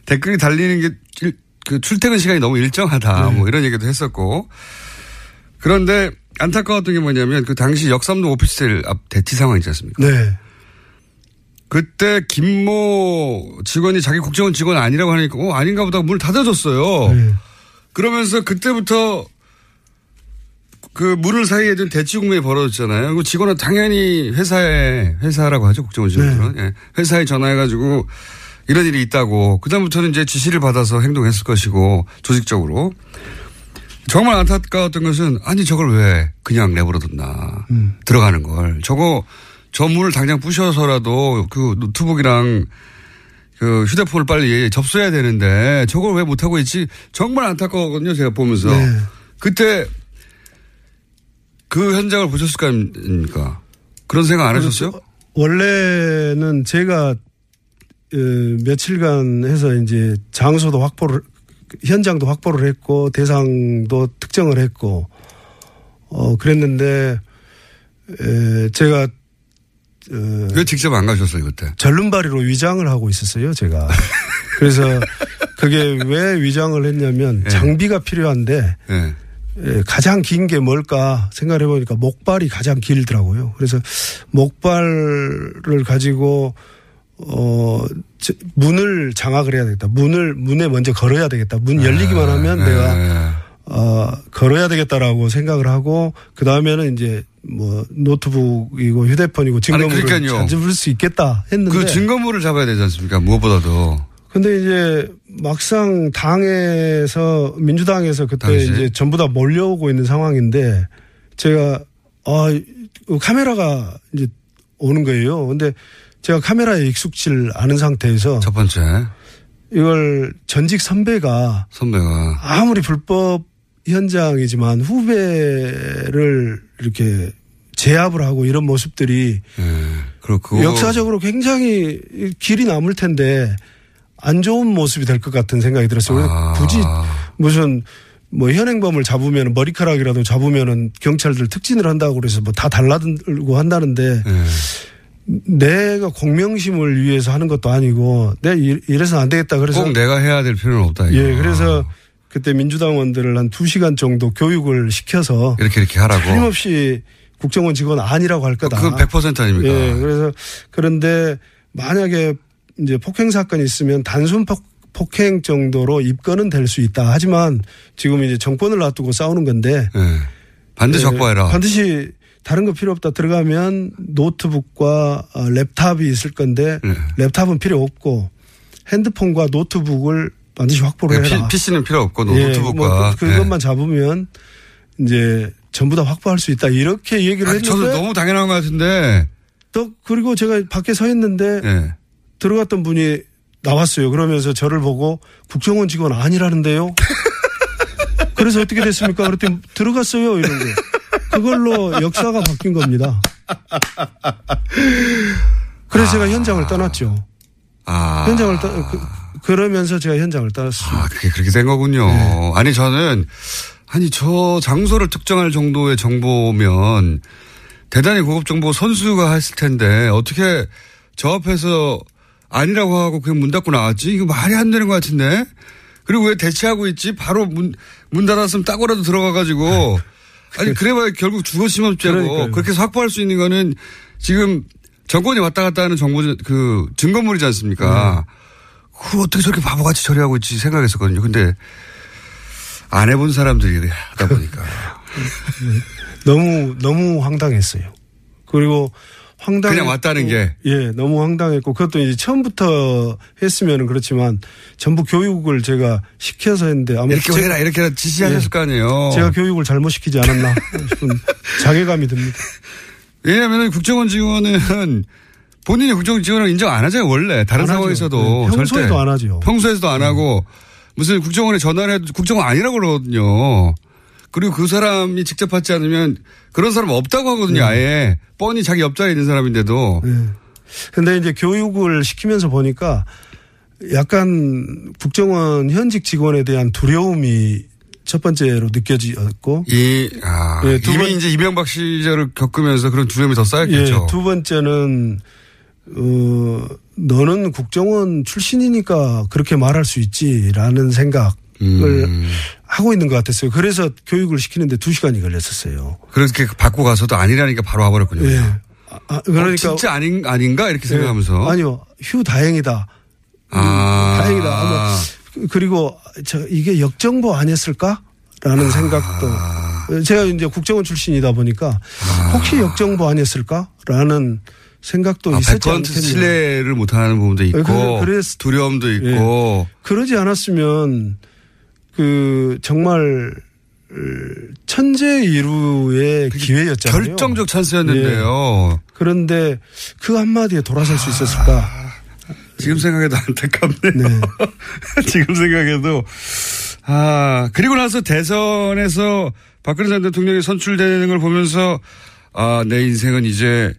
댓글이 달리는 게 그 출퇴근 시간이 너무 일정하다. 뭐 이런 얘기도 했었고. 그런데 안타까웠던 게 뭐냐면 그 당시 역삼동 오피스텔 앞 대치 상황 있지 않습니까? 네. 그때 김모 직원이 자기 국정원 직원 아니라고 하니까 어 아닌가 보다 문을 닫아줬어요. 네. 그러면서 그때부터 그 문을 사이에 둔 대치 국면이 벌어졌잖아요. 그 직원은 당연히 회사에 회사라고 하죠 국정원 직원들은. 예. 회사에 전화해가지고 이런 일이 있다고. 그다음부터는 이제 지시를 받아서 행동했을 것이고 조직적으로. 정말 안타까웠던 것은 아니 저걸 왜 그냥 내버려뒀나. 들어가는 걸. 저거 저 문을 당장 부셔서라도 그 노트북이랑 그 휴대폰을 빨리 접수해야 되는데 저걸 왜 못하고 있지 정말 안타까웠거든요 제가 보면서 네. 그때 그 현장을 보셨을 거 아닙니까 그런 생각 안 하셨어요? 원래는 제가 어, 며칠간 해서 이제 장소도 확보를 현장도 확보를 했고 대상도 특정을 했고 어 그랬는데 에, 제가 어, 왜 직접 안 가셨어요 그때? 절름발이로 위장을 하고 있었어요 제가 그래서 그게 왜 위장을 했냐면 장비가 필요한데 예. 예, 가장 긴 게 뭘까 생각해 보니까 목발이 가장 길더라고요. 그래서 목발을 가지고 어 저- 문을 장악을 해야 되겠다. 문을 문에 먼저 걸어야 되겠다. 문 열리기만 하면 예. 내가 어 걸어야 되겠다라고 생각을 하고 그 다음에는 이제 뭐 노트북이고 휴대폰이고 증거물을. 찾을 수 있겠다 했는데 그 증거물을 잡아야 되지 않습니까? 무엇보다도. 근데 이제 막상 당에서 민주당에서 그때 당시? 이제 전부 다 몰려오고 있는 상황인데 제가 아 이- 카메라가 이제 오는 거예요. 근데 제가 카메라에 익숙질 않은 상태에서 첫 번째 이걸 전직 선배가 선배가 아무리 불법 현장이지만 후배를 이렇게 제압을 하고 이런 모습들이 그렇고 역사적으로 굉장히 길이 남을 텐데 안 좋은 모습이 될 것 같은 생각이 들었어요. 아. 굳이 무슨 뭐 현행범을 잡으면 머리카락이라도 잡으면은 경찰들 특진을 한다고 그래서 뭐 다 달라들고 한다는데 네. 내가 공명심을 위해서 하는 것도 아니고 내가 이- 이래서는 안 되겠다 그래서 꼭 내가 해야 될 필요는 없다. 이거. 예 그래서 그때 민주당원들을 한두 시간 정도 교육을 시켜서 이렇게 이렇게 하라고. 틀림없이 국정원 직원 아니라고 할 거다. 그건 100% 아닙니까? 예, 그래서 그런데 만약에 이제 폭행 사건이 있으면 단순 폭, 폭행 정도로 입건은 될 수 있다. 하지만 지금 이제 정권을 놔두고 싸우는 건데 예. 반드시 예, 확보해라. 반드시 다른 거 필요 없다. 들어가면 노트북과 어, 랩탑이 있을 건데 네. 랩탑은 필요 없고 핸드폰과 노트북을 반드시 확보를 해라. PC는 필요 없고 예, 노트북과. 뭐 그- 그것만 잡으면 이제 전부 다 확보할 수 있다. 이렇게 얘기를 아니, 했는데 저도 너무 당연한 것 같은데. 또 그리고 제가 밖에 서 있는데 예. 들어갔던 분이 나왔어요. 그러면서 저를 보고 국정원 직원 아니라는데요. [LAUGHS] 그래서 어떻게 됐습니까? 그랬더니 들어갔어요. 이런 거. 그걸로 역사가 바뀐 겁니다. 그래서 제가 현장을 떠났죠. 아. 현장을 떠, 그, 그러면서 제가 현장을 떠났습니다. 아, 그게 그렇게 된 거군요. 네. 아니, 저는, 아니, 저 장소를 특정할 정도의 정보면 대단히 고급 정보 선수가 했을 텐데 어떻게 저 앞에서 아니라고 하고 그냥 문 닫고 나왔지? 이거 말이 안 되는 것 같은데? 그리고 왜 대치하고 있지? 바로 문, 문 닫았으면 따고라도 들어가가지고. 아니, 그래봐야 결국 죽었으면 죄고. 그렇게 해서 확보할 수 있는 거는 지금 정권이 왔다 갔다 하는 정보, 그 증거물이지 않습니까? 그걸 어떻게 저렇게 바보같이 처리하고 있지 생각했었거든요. 근데 안 해본 사람들이 하다 보니까. [LAUGHS] 너무, 너무 황당했어요. 그리고 황당. 그냥 왔다는 게. 예, 너무 황당했고 그것도 이제 처음부터 했으면 그렇지만 전부 교육을 제가 시켜서 했는데 아마 이렇게 해라, 이렇게 해라 지시하셨을 예. 거 아니에요. 제가 교육을 잘못 시키지 않았나 싶은 [LAUGHS] 자괴감이 듭니다. 왜냐하면 국정원 직원은 본인이 국정원 직원을 인정 안 하잖아요, 원래. 다른. 상황에서도. 네, 평소에도 절대. 안 하죠. 평소에서도 안 하고 무슨 국정원에 전화를 해도 국정원 아니라고 그러거든요. 그리고 그 사람이 직접 받지 않으면 그런 사람 없다고 하거든요, 네. 아예. 뻔히 자기 옆자리에 있는 사람인데도. 근데 이제 교육을 시키면서 보니까 약간 국정원 현직 직원에 대한 두려움이 첫 번째로 느껴졌고 이, 아, 예, 두 이미 번- 이제 이명박 시절을 겪으면서 그런 두려움이 더 쌓였겠죠. 예, 두 번째는 어 너는 국정원 출신이니까 그렇게 말할 수 있지라는 생각을 음. 하고 있는 것 같았어요. 그래서 교육을 시키는데 두 시간이 걸렸었어요. 그렇게 받고 가서도 아니라니까 바로 와버렸군요. 예. 아, 아, 그러니까 어, 진짜 아닌, 아닌가? 이렇게 생각하면서. 예. 아니요, 휴 다행이다. 아. 다행이다. 아마 그리고 저 이게 역정보 아니었을까라는 생각도 제가 이제 국정원 출신이다 보니까 혹시 역정보 아니었을까라는 생각도 아, 있었지 100% 않겠냐. 신뢰를 못하는 부분도 있고 그래- 그랬- 두려움도 있고 그러지 않았으면 그 정말 천재 이루의 기회였잖아요. 결정적 찬스였는데요. 예. 그런데 그 한마디에 돌아설 수 있었을까? 지금 생각해도 안타깝네요. 네. [LAUGHS] 지금 생각해도 아 그리고 나서 대선에서 박근혜 전 대통령이 선출되는 걸 보면서 아 내 인생은 이제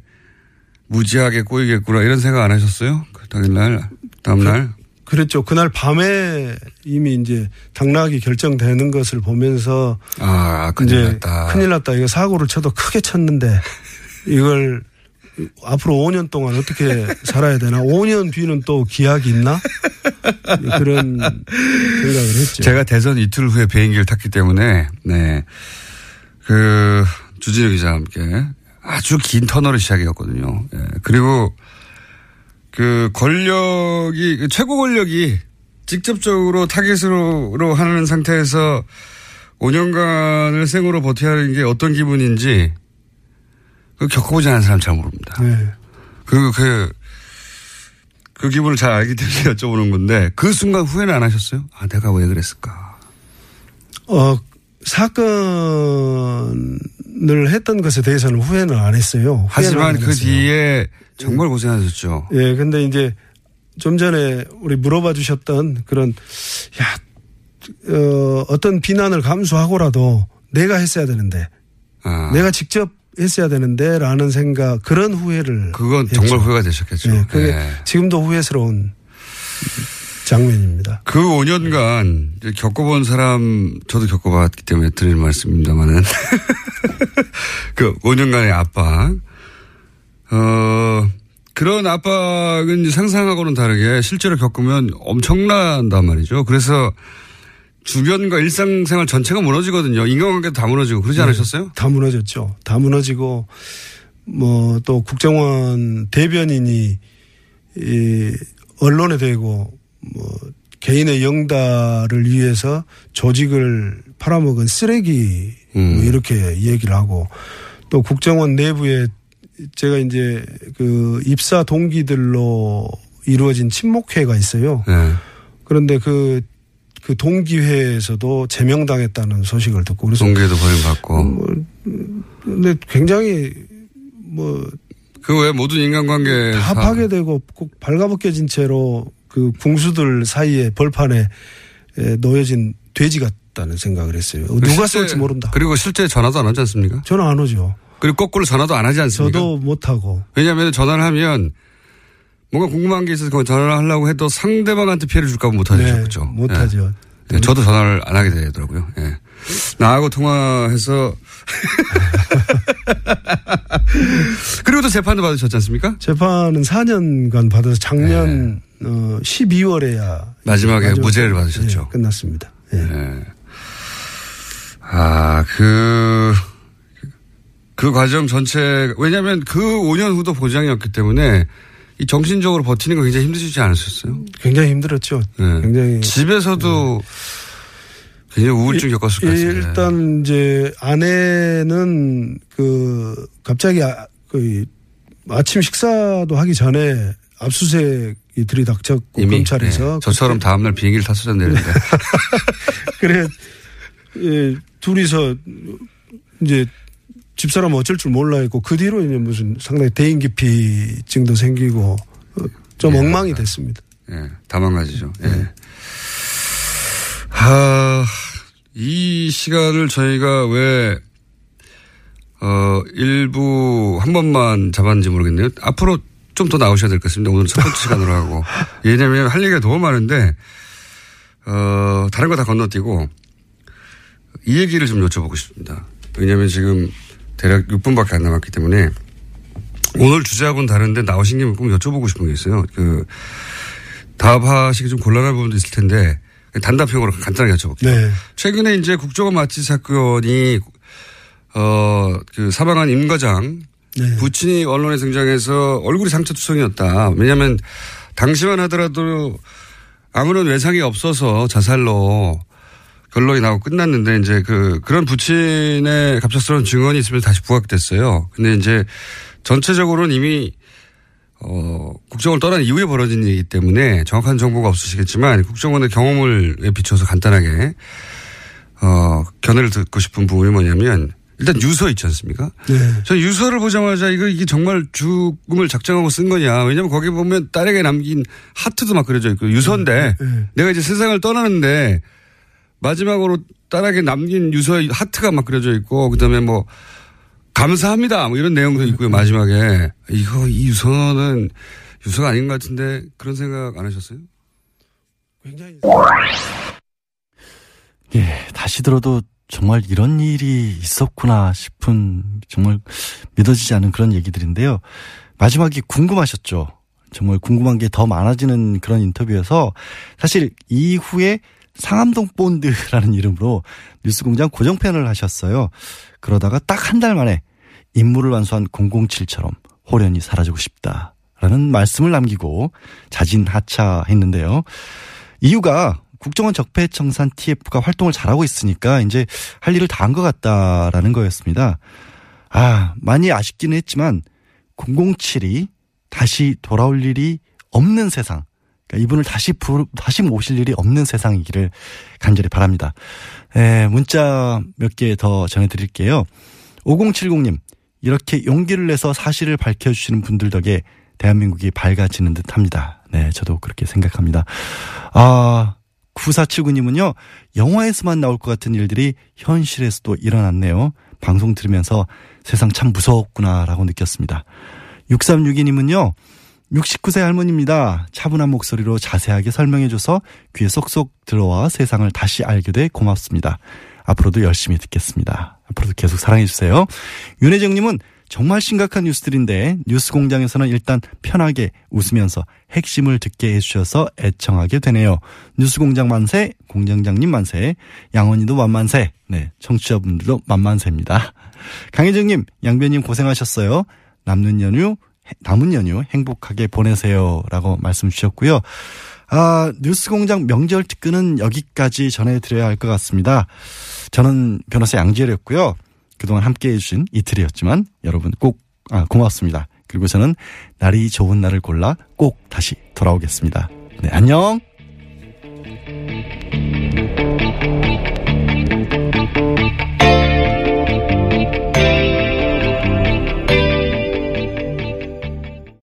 무지하게 꼬이겠구나 이런 생각 안 하셨어요? 그 당일날 다음날 그 랬죠. 그날 밤에 이미 이제 당락이 결정되는 것을 보면서 아 큰일 이제 났다. 큰일 났다. 이거 사고를 쳐도 크게 쳤는데 이걸 앞으로 5년 동안 어떻게 살아야 되나? 5년 뒤는 또 기약이 있나? 그런 생각을 했죠. 제가 대선 이틀 후에 비행기를 탔기 때문에 네. 그 주진우 기자와 함께 아주 긴 터널을 시작이었거든요. 예. 그리고 그 권력이 그 최고 권력이 직접적으로 타겟으로 하는 상태에서 5년간을 생으로 버텨야 하는 게 어떤 기분인지 그 겪어보지 않은 사람 잘 모릅니다. 네. 그, 그, 그 기분을 잘 알기 때문에 [LAUGHS] 여쭤보는 건데 그 순간 후회는 안 하셨어요? 아, 내가 왜 그랬을까? 어, 사건을 했던 것에 대해서는 후회는 안 했어요. 후회는 하지만 안 그 했어요. 뒤에 정말 고생하셨죠. 예, 근데 이제 좀 전에 우리 물어봐 주셨던 그런, 야, 어, 어떤 비난을 감수하고라도 내가 했어야 되는데, 아, 내가 직접 했어야 되는데 라는 생각, 그런 후회를. 그건 했죠. 정말 후회가 되셨겠죠. 예, 그게 예. 지금도 후회스러운 장면입니다. 그 5년간 이제 겪어본 사람 저도 겪어봤기 때문에 드리는 말씀입니다만은 [LAUGHS] 그 5년간의 압박 어 그런 압박은 상상하고는 다르게 실제로 겪으면 엄청난단 말이죠. 그래서 주변과 일상생활 전체가 무너지거든요. 인간관계도 다 무너지고 그러지 않으셨어요? 다 무너졌죠. 다 무너지고 뭐 또 국정원 대변인이 이 언론에 대고 뭐 개인의 영달을 위해서 조직을 팔아먹은 쓰레기 음. 뭐 이렇게 얘기를 하고 또 국정원 내부에 제가 이제 그 입사 동기들로 이루어진 친목회가 있어요. 네. 그런데 그, 그 동기회에서도 제명당했다는 소식을 듣고 그래서 동기에도 버림받고. 뭐, 근데 굉장히 뭐그외 모든 인간관계 다 파괴되고 꼭 발가벗겨진 채로 그 궁수들 사이에 벌판에 에, 놓여진 돼지 같다는 생각을 했어요. 누가 쏠지 모른다. 그리고 실제 전화도 안 하지 않습니까? 전화 안 오죠. 그리고 거꾸로 전화도 안 하지 않습니까? 저도 못 하고. 왜냐하면 전화를 하면 뭔가 궁금한 게 있어서 그걸 전화를 하려고 해도 상대방한테 피해를 줄까 봐 못하죠. 네, 그렇죠. 못하죠. 네, 저도 전화를 안 하게 되더라고요. 예. 나하고 통화해서 [LAUGHS] 그리고 또 재판도 받으셨지 않습니까? 재판은 4년간 받아서 작년 어, 12월에야 네. 마지막에 무죄를 받으셨죠. 끝났습니다. 예. 네. 아, 그, 그 과정 전체, 왜냐면 하그 5년 후도 보장이었기 때문에 이 정신적으로 버티는 거 굉장히 힘드시지 않으셨어요? 굉장히 힘들었죠. 네. 굉장히. 집에서도 굉장히 우울증 겪었을 것 같아요. 일단 이제 아내는 그 갑자기 아, 그 아침 식사도 하기 전에 압수수색이 들이닥쳤고 이미 검찰에서 네. 저처럼 다음날 비행기를 내는데 [LAUGHS] 그래 예, 둘이서 이제 집사람 어쩔 줄 몰라 했고 그 뒤로 이제 무슨 상당히 대인기피증도 생기고 어, 좀 엉망이 됐습니다. 예, 다망가지죠. 예. 하, 이 시간을 저희가 왜, 어, 일부 한 번만 잡았는지 모르겠네요. 앞으로 좀 더 나오셔야 될 것 같습니다. 오늘 첫 번째 시간으로 하고. [LAUGHS] 왜냐면 할 얘기가 너무 많은데, 어, 다른 거 다 건너뛰고, 이 얘기를 좀 여쭤보고 싶습니다. 왜냐면 지금 대략 6분밖에 안 남았기 때문에, 오늘 주제하고는 다른데 나오신 김에 꼭 여쭤보고 싶은 게 있어요. 그, 답하시기 좀 곤란한 부분도 있을 텐데, 단답형으로 간단하게 여쭤볼게요. 네. 최근에 이제 국정원 마취 사건이 어 그 사망한 임 과장 네. 부친이 언론에 등장해서 얼굴이 상처투성이었다. 왜냐하면 당시만 하더라도 아무런 외상이 없어서 자살로 결론이 나고 끝났는데 이제 그 그런 부친의 갑작스러운 증언이 있으면 다시 부각됐어요. 근데 이제 전체적으로는 이미 어, 국정을 떠난 이후에 벌어진 일이기 때문에 정확한 정보가 없으시겠지만 국정원의 경험을 비춰서 간단하게 어, 견해를 듣고 싶은 부분이 뭐냐면 일단 유서 있지 않습니까? 네. 저 유서를 보자마자 이거 이게 정말 죽음을 작정하고 쓴 거냐. 왜냐면 거기 보면 딸에게 남긴 하트도 막 그려져 있고 유서인데 네. 내가 이제 세상을 떠나는데 마지막으로 딸에게 남긴 유서에 하트가 막 그려져 있고 그다음에 뭐 감사합니다. 뭐 이런 내용도 있고요. 마지막에 이거 이 유서는 유서가 아닌 것 같은데 그런 생각 안 하셨어요? 굉장히 예, 다시 들어도 정말 이런 일이 있었구나 싶은 정말 믿어지지 않은 그런 얘기들인데요. 마지막이 궁금하셨죠? 정말 궁금한 게 더 많아지는 그런 인터뷰여서 사실 이후에 상암동 본드라는 이름으로 뉴스공장 고정편을 하셨어요. 그러다가 딱 한 달 만에 임무를 완수한 007처럼 호련히 사라지고 싶다라는 말씀을 남기고 자진하차했는데요. 이유가 국정원 적폐청산 TF가 활동을 잘하고 있으니까 이제 할 일을 다 한 것 같다라는 거였습니다. 아, 많이 아쉽기는 했지만 007이 다시 돌아올 일이 없는 세상. 그러니까 이분을 다시 부, 다시 모실 일이 없는 세상이기를 간절히 바랍니다. 에, 문자 몇 개 더 전해드릴게요. 5070님, 이렇게 용기를 내서 사실을 밝혀주시는 분들 덕에 대한민국이 밝아지는 듯 합니다. 네, 저도 그렇게 생각합니다. 아, 9479님은요, 영화에서만 나올 것 같은 일들이 현실에서도 일어났네요. 방송 들으면서 세상 참 무서웠구나라고 느꼈습니다. 6362님은요, 69세 할머니입니다. 차분한 목소리로 자세하게 설명해줘서 귀에 쏙쏙 들어와 세상을 다시 알게 돼 고맙습니다. 앞으로도 열심히 듣겠습니다. 앞으로도 계속 사랑해주세요. 윤혜정님은 정말 심각한 뉴스들인데 뉴스 공장에서는 일단 편하게 웃으면서 핵심을 듣게 해주셔서 애청하게 되네요. 뉴스 공장 만세, 공장장님 만세, 양원이도 만만세, 네, 청취자분들도 만만세입니다. 강혜정님, 양변님 고생하셨어요. 남는 연휴, 남은 연휴 행복하게 보내세요라고 말씀 주셨고요. 아, 뉴스공장 명절 특근은 여기까지 전해드려야 할 것 같습니다. 저는 변호사 양지열이었고요. 그동안 함께해 주신 이틀이었지만 여러분 꼭 아, 고맙습니다. 그리고 저는 날이 좋은 날을 골라 꼭 다시 돌아오겠습니다. 네, 안녕!